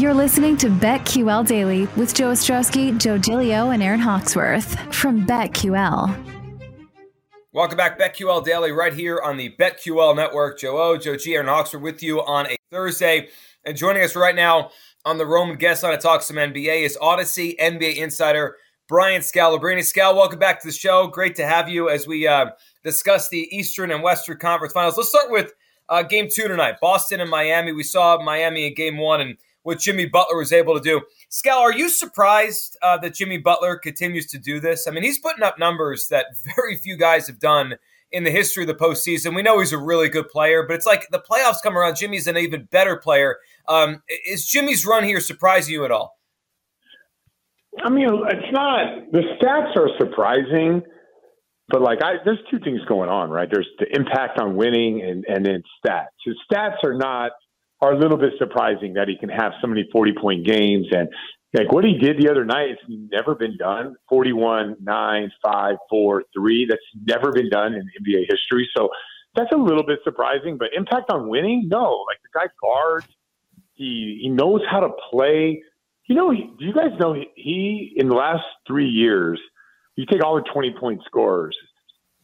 You're listening to BetQL Daily with Joe Ostrowski, Joe Gilio, and Aaron Hawksworth from BetQL. Welcome back, BetQL Daily, right here on the BetQL Network. Joe O, Joe G, Aaron Hawksworth with you on a Thursday. And joining us right now on the Roman guest line to talk some NBA is Odyssey NBA insider Brian Scalabrine. Scal, welcome back to the show. Great to have you as we uh, discuss the Eastern and Western Conference Finals. Let's start with uh, Game Two tonight, Boston and Miami. We saw Miami in Game One and what Jimmy Butler was able to do. Scal, are you surprised uh, that Jimmy Butler continues to do this? I mean, he's putting up numbers that very few guys have done in the history of the postseason. We know he's a really good player, but it's like the playoffs come around. Jimmy's an even better player. Um, is Jimmy's run here surprising you at all? I mean, it's not. The stats are surprising, but like, I, there's two things going on, right? There's the impact on winning, and and then stats. His stats are not are a little bit surprising that he can have so many 40 point games and like what he did the other night, it's never been done. 41, 9, 5, 4, 3. That's never been done in NBA history. So that's a little bit surprising, but impact on winning? No. Like the guy guards, he he knows how to play. You know, do you guys know he, in the last three years, you take all the 20 point scorers,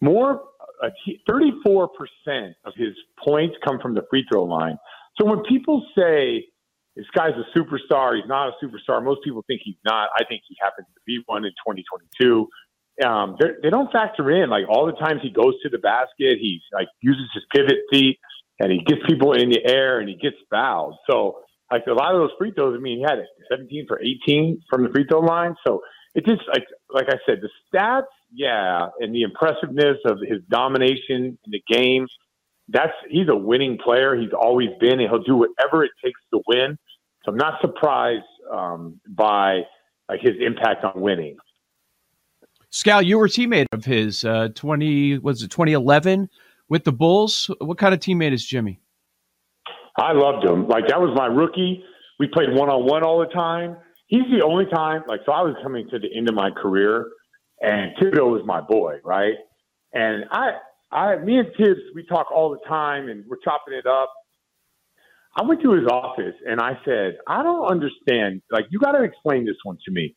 more, uh, 34% of his points come from the free throw line. So when people say this guy's a superstar, he's not a superstar. Most people think he's not. I think he happens to be one in 2022. Um, they don't factor in like all the times he goes to the basket, he like uses his pivot feet and he gets people in the air and he gets fouled. So like a lot of those free throws, I mean, he had 17 for 18 from the free throw line. So it just like like I said, the stats, yeah, and the impressiveness of his domination in the game that's he's a winning player. He's always been, and he'll do whatever it takes to win. So I'm not surprised um, by like his impact on winning. Scal, you were a teammate of his. Uh, Twenty was it 2011 with the Bulls? What kind of teammate is Jimmy? I loved him. Like that was my rookie. We played one on one all the time. He's the only time. Like so, I was coming to the end of my career, and Thibodeau was my boy, right? And I I, me and Thibs, we talk all the time, and we're chopping it up. I went to his office and I said, I don't understand. Like, you got to explain this one to me.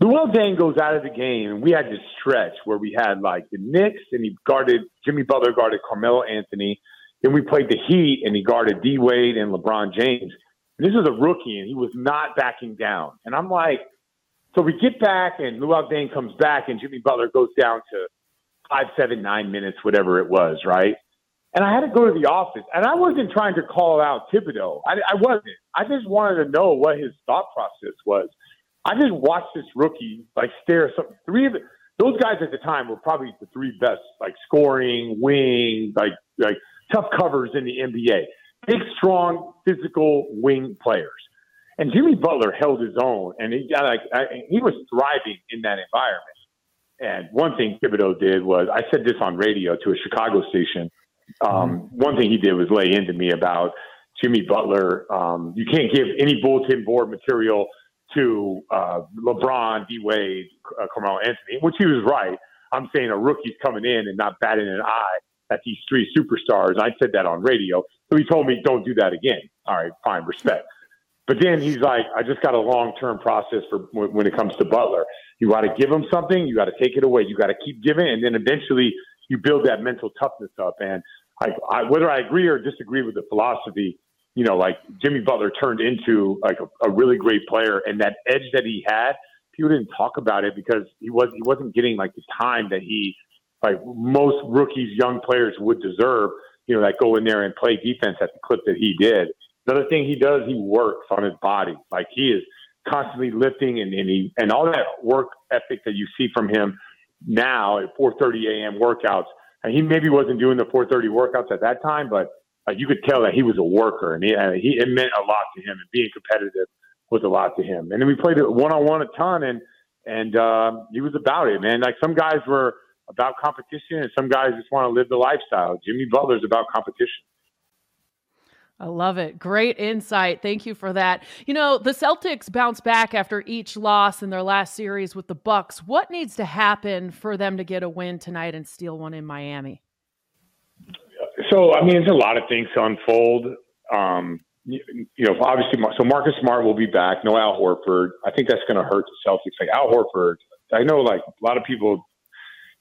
Luol Deng goes out of the game, and we had this stretch where we had like the Knicks, and he guarded Jimmy Butler guarded Carmelo Anthony. Then we played the Heat, and he guarded D Wade and LeBron James. And this is a rookie, and he was not backing down. And I'm like, so we get back, and Luol Deng comes back, and Jimmy Butler goes down to five, seven, nine minutes, whatever it was, right? And I had to go to the office, and I wasn't trying to call out Thibodeau. I, I wasn't. I just wanted to know what his thought process was. I just watched this rookie like stare. Some three of those guys at the time were probably the three best, like scoring, wing, like like tough covers in the NBA. Big, strong, physical wing players. And Jimmy Butler held his own, and he got like I, he was thriving in that environment. And one thing Thibodeau did was, I said this on radio to a Chicago station. Um, mm-hmm. One thing he did was lay into me about Jimmy Butler. Um, you can't give any bulletin board material to uh, LeBron, D Wade, uh, Carmelo Anthony, which he was right. I'm saying a rookie's coming in and not batting an eye at these three superstars. I said that on radio. So he told me, don't do that again. All right, fine, respect. But then he's like, I just got a long term process for when it comes to Butler. You got to give him something, you got to take it away, you got to keep giving, and then eventually you build that mental toughness up. And I, I, whether I agree or disagree with the philosophy, you know, like Jimmy Butler turned into like a, a really great player, and that edge that he had, people didn't talk about it because he was he wasn't getting like the time that he like most rookies, young players would deserve. you know, that go in there and play defense at the clip that he did. Another thing he does, he works on his body. Like he is constantly lifting and, and he and all that work ethic that you see from him now at 4:30 a.m. workouts. And he maybe wasn't doing the 4:30 workouts at that time, but uh, you could tell that he was a worker and he, uh, he it meant a lot to him. And being competitive was a lot to him. And then we played one on one a ton, and and uh, he was about it, man. Like some guys were about competition, and some guys just want to live the lifestyle. Jimmy Butler's about competition. I love it. Great insight. Thank you for that. You know, the Celtics bounce back after each loss in their last series with the Bucks. What needs to happen for them to get a win tonight and steal one in Miami? So, I mean, there's a lot of things to unfold. Um, you, you know, obviously, so Marcus Smart will be back. No Al Horford. I think that's going to hurt the Celtics. Like Al Horford, I know, like a lot of people.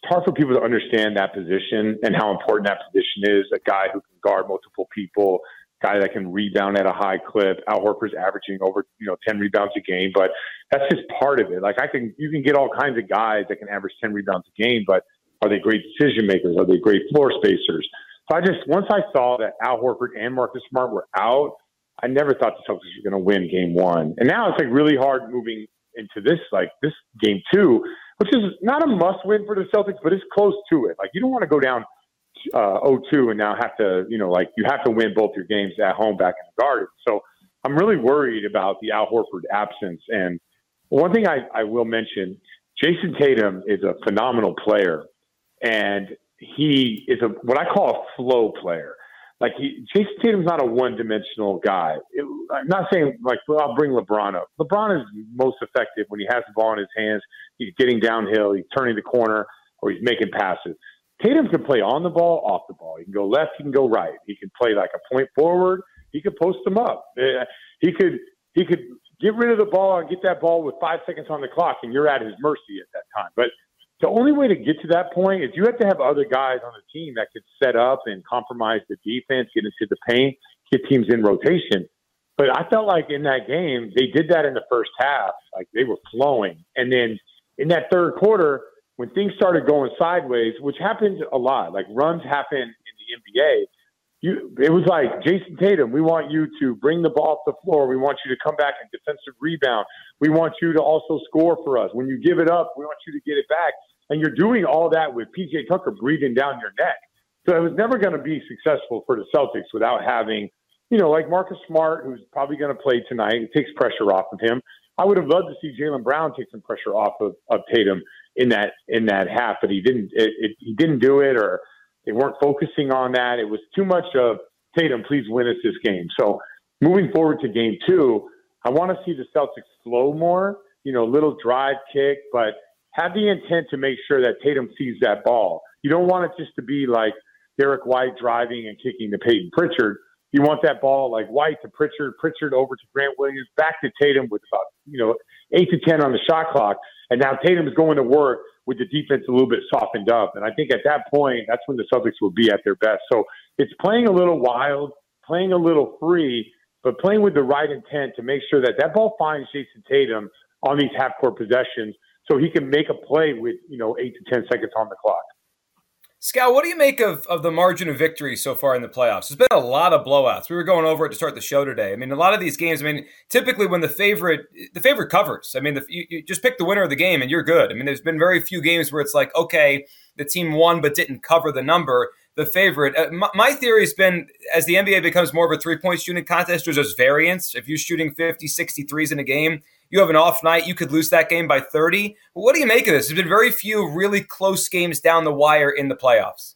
It's hard for people to understand that position and how important that position is. A guy who can guard multiple people, guy that can rebound at a high clip. Al Horford's averaging over, you know, 10 rebounds a game, but that's just part of it. Like I can, you can get all kinds of guys that can average 10 rebounds a game, but are they great decision makers? Are they great floor spacers? So I just, once I saw that Al Horford and Marcus Smart were out, I never thought the Celtics were going to win game one. And now it's like really hard moving into this, like this game two, which is not a must win for the Celtics, but it's close to it. Like you don't want to go down uh, 0-2 and now have to, you know, like you have to win both your games at home back in the Garden. So I'm really worried about the Al Horford absence. And one thing I, I will mention, Jayson Tatum is a phenomenal player, and he is a what I call a flow player. Like he, Jayson Tatum's not a one-dimensional guy. It, I'm not saying like well, I'll bring LeBron up. LeBron is most effective when he has the ball in his hands. He's getting downhill. He's turning the corner, or he's making passes. Tatum can play on the ball, off the ball. He can go left, he can go right. He can play like a point forward. He could post them up. Uh, he could he could get rid of the ball and get that ball with five seconds on the clock, and you're at his mercy at that time. But the only way to get to that point is you have to have other guys on the team that could set up and compromise the defense, get into the paint, get teams in rotation. But I felt like in that game, they did that in the first half. Like they were flowing. And then in that third quarter, when things started going sideways, which happens a lot, like runs happen in the NBA, you, it was like Jayson Tatum. We want you to bring the ball off the floor. We want you to come back and defensive rebound. We want you to also score for us. When you give it up, we want you to get it back. And you're doing all that with PJ Tucker breathing down your neck. So it was never going to be successful for the Celtics without having, you know, like Marcus Smart, who's probably going to play tonight. It takes pressure off of him. I would have loved to see Jaylen Brown take some pressure off of, of Tatum in that in that half, but he didn't. It, it, he didn't do it, or they weren't focusing on that. It was too much of Tatum. Please win us this game. So moving forward to game two, I want to see the Celtics flow more. You know, little drive kick, but have the intent to make sure that Tatum sees that ball. You don't want it just to be like Derrick White driving and kicking to Payton Pritchard. You want that ball like White to Pritchard, Pritchard over to Grant Williams, back to Tatum with about you know eight to ten on the shot clock, and now Tatum is going to work with the defense a little bit softened up. And I think at that point, that's when the Celtics will be at their best. So it's playing a little wild, playing a little free, but playing with the right intent to make sure that that ball finds Jayson Tatum on these half court possessions so he can make a play with, you know, eight to 10 seconds on the clock. Scal, what do you make of, of the margin of victory so far in the playoffs? There's been a lot of blowouts. We were going over it to start the show today. I mean, a lot of these games. I mean, typically when the favorite the favorite covers. I mean, the, you, you just pick the winner of the game and you're good. I mean, there's been very few games where it's like, okay, the team won but didn't cover the number. The favorite. Uh, my, my, theory has been as the NBA becomes more of a three point shooting contest, there's just variance. If you're shooting 50, 60 threes in a game, you have an off night, you could lose that game by 30. But what do you make of this? There's been very few really close games down the wire in the playoffs.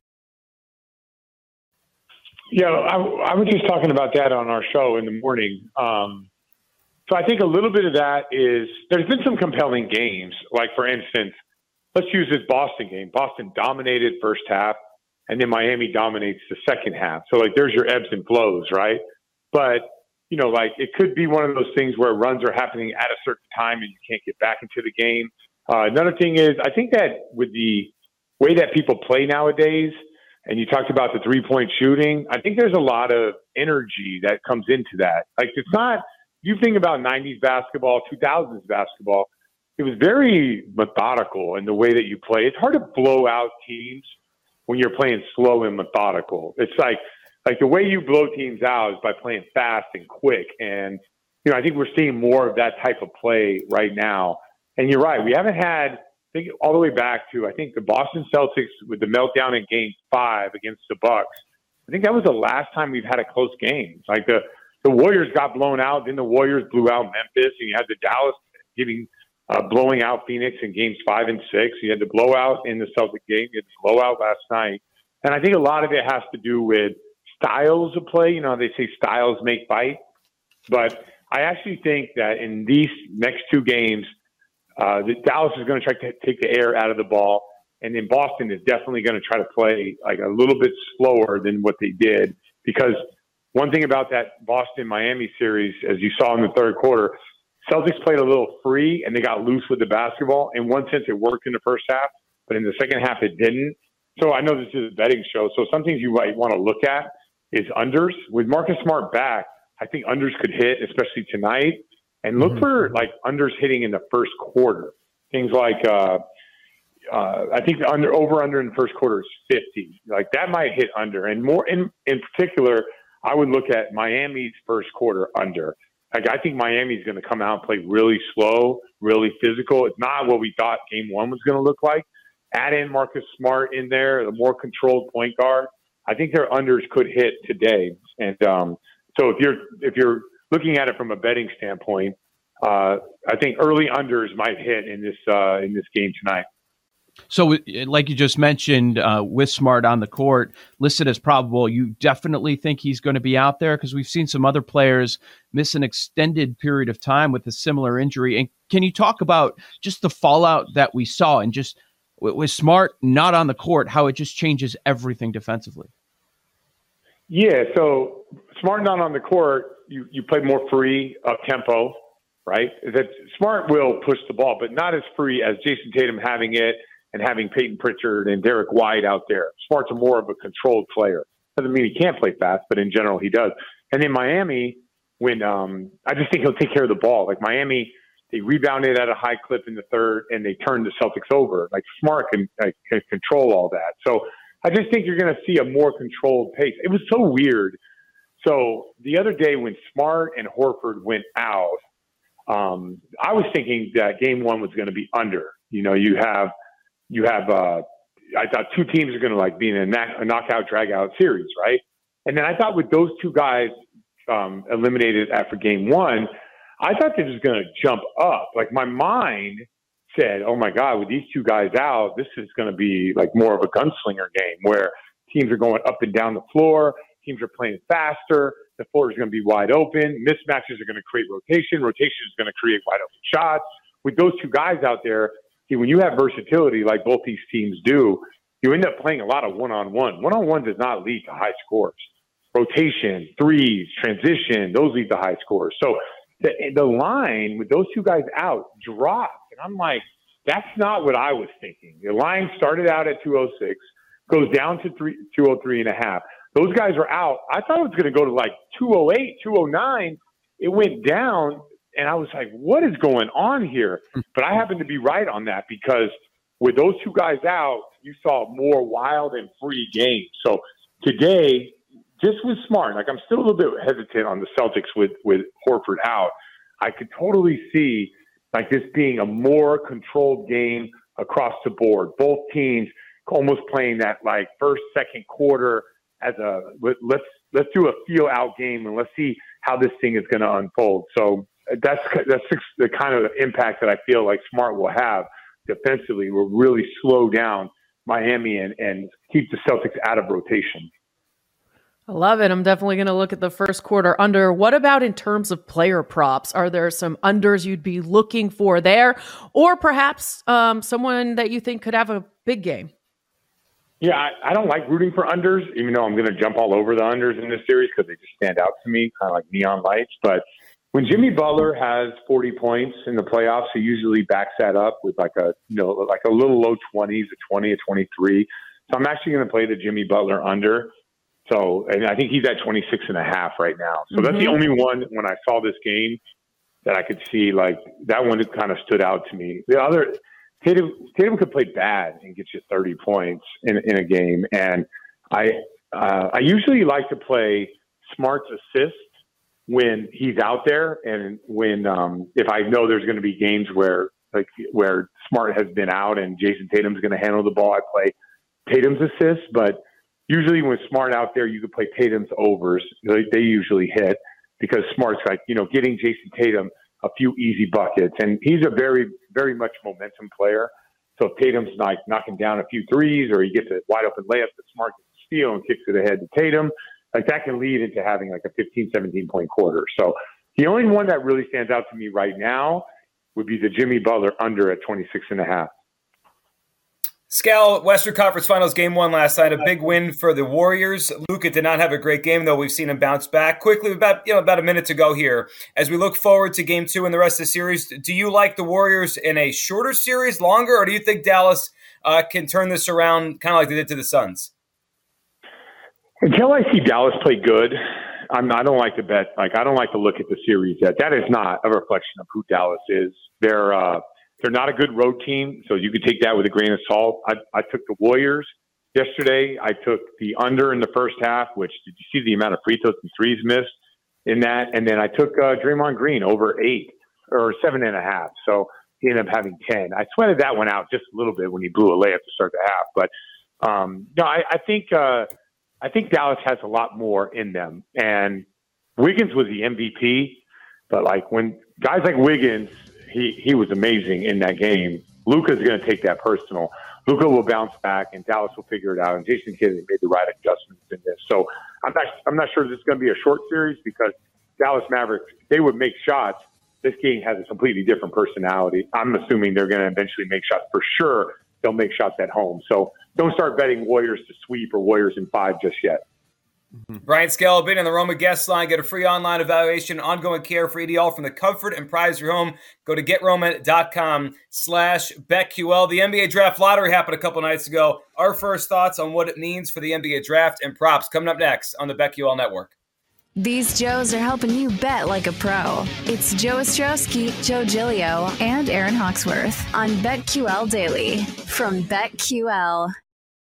Yeah, I, I was just talking about that on our show in the morning. Um, so I think a little bit of that is there's been some compelling games. Like for instance, let's use this Boston game. Boston dominated first half, and then Miami dominates the second half. So like there's your ebbs and flows, right? But you know, like it could be one of those things where runs are happening at a certain time and you can't get back into the game. Uh, another thing is, I think that with the way that people play nowadays, and you talked about the three point shooting, I think there's a lot of energy that comes into that. Like it's not, you think about 90s basketball, 2000s basketball, it was very methodical in the way that you play. It's hard to blow out teams when you're playing slow and methodical. It's like, like the way you blow teams out is by playing fast and quick. And, you know, I think we're seeing more of that type of play right now. And you're right. We haven't had, think all the way back to, I think the Boston Celtics with the meltdown in game five against the Bucks. I think that was the last time we've had a close game. Like the, the Warriors got blown out. Then the Warriors blew out Memphis and you had the Dallas giving, uh, blowing out Phoenix in games five and six. You had the blowout in the Celtic game. You had the blowout last night. And I think a lot of it has to do with styles of play. You know, they say styles make fight. But I actually think that in these next two games, uh, Dallas is going to try to take the air out of the ball. And then Boston is definitely going to try to play like a little bit slower than what they did. Because one thing about that Boston Miami series, as you saw in the third quarter, Celtics played a little free and they got loose with the basketball. In one sense, it worked in the first half, but in the second half, it didn't. So I know this is a betting show. So some things you might want to look at is unders. With Marcus Smart back, I think unders could hit, especially tonight. And look mm-hmm. for like unders hitting in the first quarter. Things like uh, uh, I think the under over under in the first quarter is fifty. Like that might hit under. And more in in particular, I would look at Miami's first quarter under. Like I think Miami's going to come out and play really slow, really physical. It's not what we thought Game One was going to look like. Add in Marcus Smart in there, the more controlled point guard. I think their unders could hit today. And um, so if you're if you're looking at it from a betting standpoint, uh, I think early unders might hit in this uh, in this game tonight. So, like you just mentioned, uh, with Smart on the court, listed as probable, you definitely think he's going to be out there because we've seen some other players miss an extended period of time with a similar injury. And can you talk about just the fallout that we saw and just with Smart not on the court, how it just changes everything defensively. Yeah, so Smart not on the court, you you play more free up tempo, right? That Smart will push the ball, but not as free as Jayson Tatum having it and having Payton Pritchard and Derrick White out there. Smart's more of a controlled player. Doesn't mean he can't play fast, but in general he does. And in Miami, when um, I just think he'll take care of the ball. Like Miami they rebounded at a high clip in the third, and they turned the Celtics over. Like Smart can, like, can control all that. So I just think you're going to see a more controlled pace. It was so weird. So the other day when Smart and Horford went out, um, I was thinking that game one was going to be under. You know, you have you have uh, I thought two teams are going to like be in a, knock, a knockout drag out series, right? And then I thought with those two guys um, eliminated after game one, I thought this was going to jump up. Like my mind said, "Oh my God, with these two guys out, this is going to be like more of a gunslinger game where teams are going up and down the floor, teams are playing faster, the floor is going to be wide open, mismatches are going to create rotation, rotation is going to create wide open shots. With those two guys out there, see, when you have versatility like both these teams do, you end up playing a lot of one-on-one. One-on-one does not lead to high scores. Rotation, threes, transition, those lead to high scores. So the, the line with those two guys out dropped. And I'm like, that's not what I was thinking. The line started out at 206, goes down to three, 203 and a half. Those guys are out. I thought it was going to go to like 208, 209. It went down, and I was like, what is going on here? Hmm. But I happened to be right on that because with those two guys out, you saw more wild and free games. So today, just was smart. Like I'm still a little bit hesitant on the Celtics with with Horford out. I could totally see like this being a more controlled game, across the board. Both teams almost playing that like first, second quarter as a let's let's do a feel out game and let's see how this thing is going to unfold. So that's that's the kind of impact that I feel like Smart will have defensively. Will really slow down Miami and, and keep the Celtics out of rotation. I love it. I'm definitely going to look at the first quarter under. What about in terms of player props? Are there some unders you'd be looking for there, or perhaps um, someone that you think could have a big game? Yeah, I, I don't like rooting for unders, even though I'm going to jump all over the unders in this series because they just stand out to me, kind of like neon lights. But when Jimmy Butler has 40 points in the playoffs, he usually backs that up with like a you know like a little low 20s, a 20, a 23. So I'm actually going to play the Jimmy Butler under. So, and I think he's at 26 and a half right now. So mm-hmm. that's the mm-hmm. only one when I saw this game that I could see like that one kind of stood out to me. The other Tatum, Tatum could play bad and get you 30 points in, in a game. And I, uh, I usually like to play Smart's assist when he's out there and when, um, if I know there's going to be games where, like, where Smart has been out and Jayson Tatum's going to handle the ball, I play Tatum's assist. But usually when Smart out there, you could play Tatum's overs. They, they usually hit because Smart's like, you know, getting Jayson Tatum a few easy buckets. And he's a very, very much momentum player. So if Tatum's like knocking down a few threes or he gets a wide open layup that Smart a steal and kicks it ahead to Tatum, like that can lead into having like a 15, 17 point quarter. So the only one that really stands out to me right now would be the Jimmy Butler under at 26 and a half. Scal, Western Conference Finals game one last night, a big win for the Warriors. Luka did not have a great game, though. We've seen him bounce back quickly. About you know about a minute to go here. As we look forward to game two and the rest of the series, do you like the Warriors in a shorter series, longer, or do you think Dallas uh, can turn this around, kind of like they did to the Suns? Until I see Dallas play good, I'm, I don't like to bet. Like I don't like to look at the series yet. That is not a reflection of who Dallas is. They're uh, they're not a good road team, so you could take that with a grain of salt. I, I took the Warriors yesterday. I took the under in the first half, which did you see the amount of free throws and threes missed in that? And then I took uh, Draymond Green over eight or seven and a half. So he ended up having 10. I sweated that one out just a little bit when he blew a layup to start the half. But um, no, I, I think uh, I think Dallas has a lot more in them. And Wiggins was the MVP, but like when guys like Wiggins he he was amazing in that game. Luka's going to take that personal. Luka will bounce back, and Dallas will figure it out. And Jason Kidd made the right adjustments in this. So I'm not I'm not sure this is going to be a short series because Dallas Mavericks they would make shots. This game has a completely different personality. I'm assuming they're going to eventually make shots for sure. They'll make shots at home. So don't start betting Warriors to sweep or Warriors in five just yet. Mm-hmm. Brian Scalabrine on the Roman guest line. Get a free online evaluation, ongoing care for EDL from the comfort and prize of your home. Go to getroman.com slash BetQL. The NBA draft lottery happened a couple nights ago. Our first thoughts on what it means for the NBA draft and props coming up next on the BetQL network. These Joes are helping you bet like a pro. It's Joe Ostrowski, Joe Gilio, and Aaron Hawksworth on BetQL Daily from BetQL.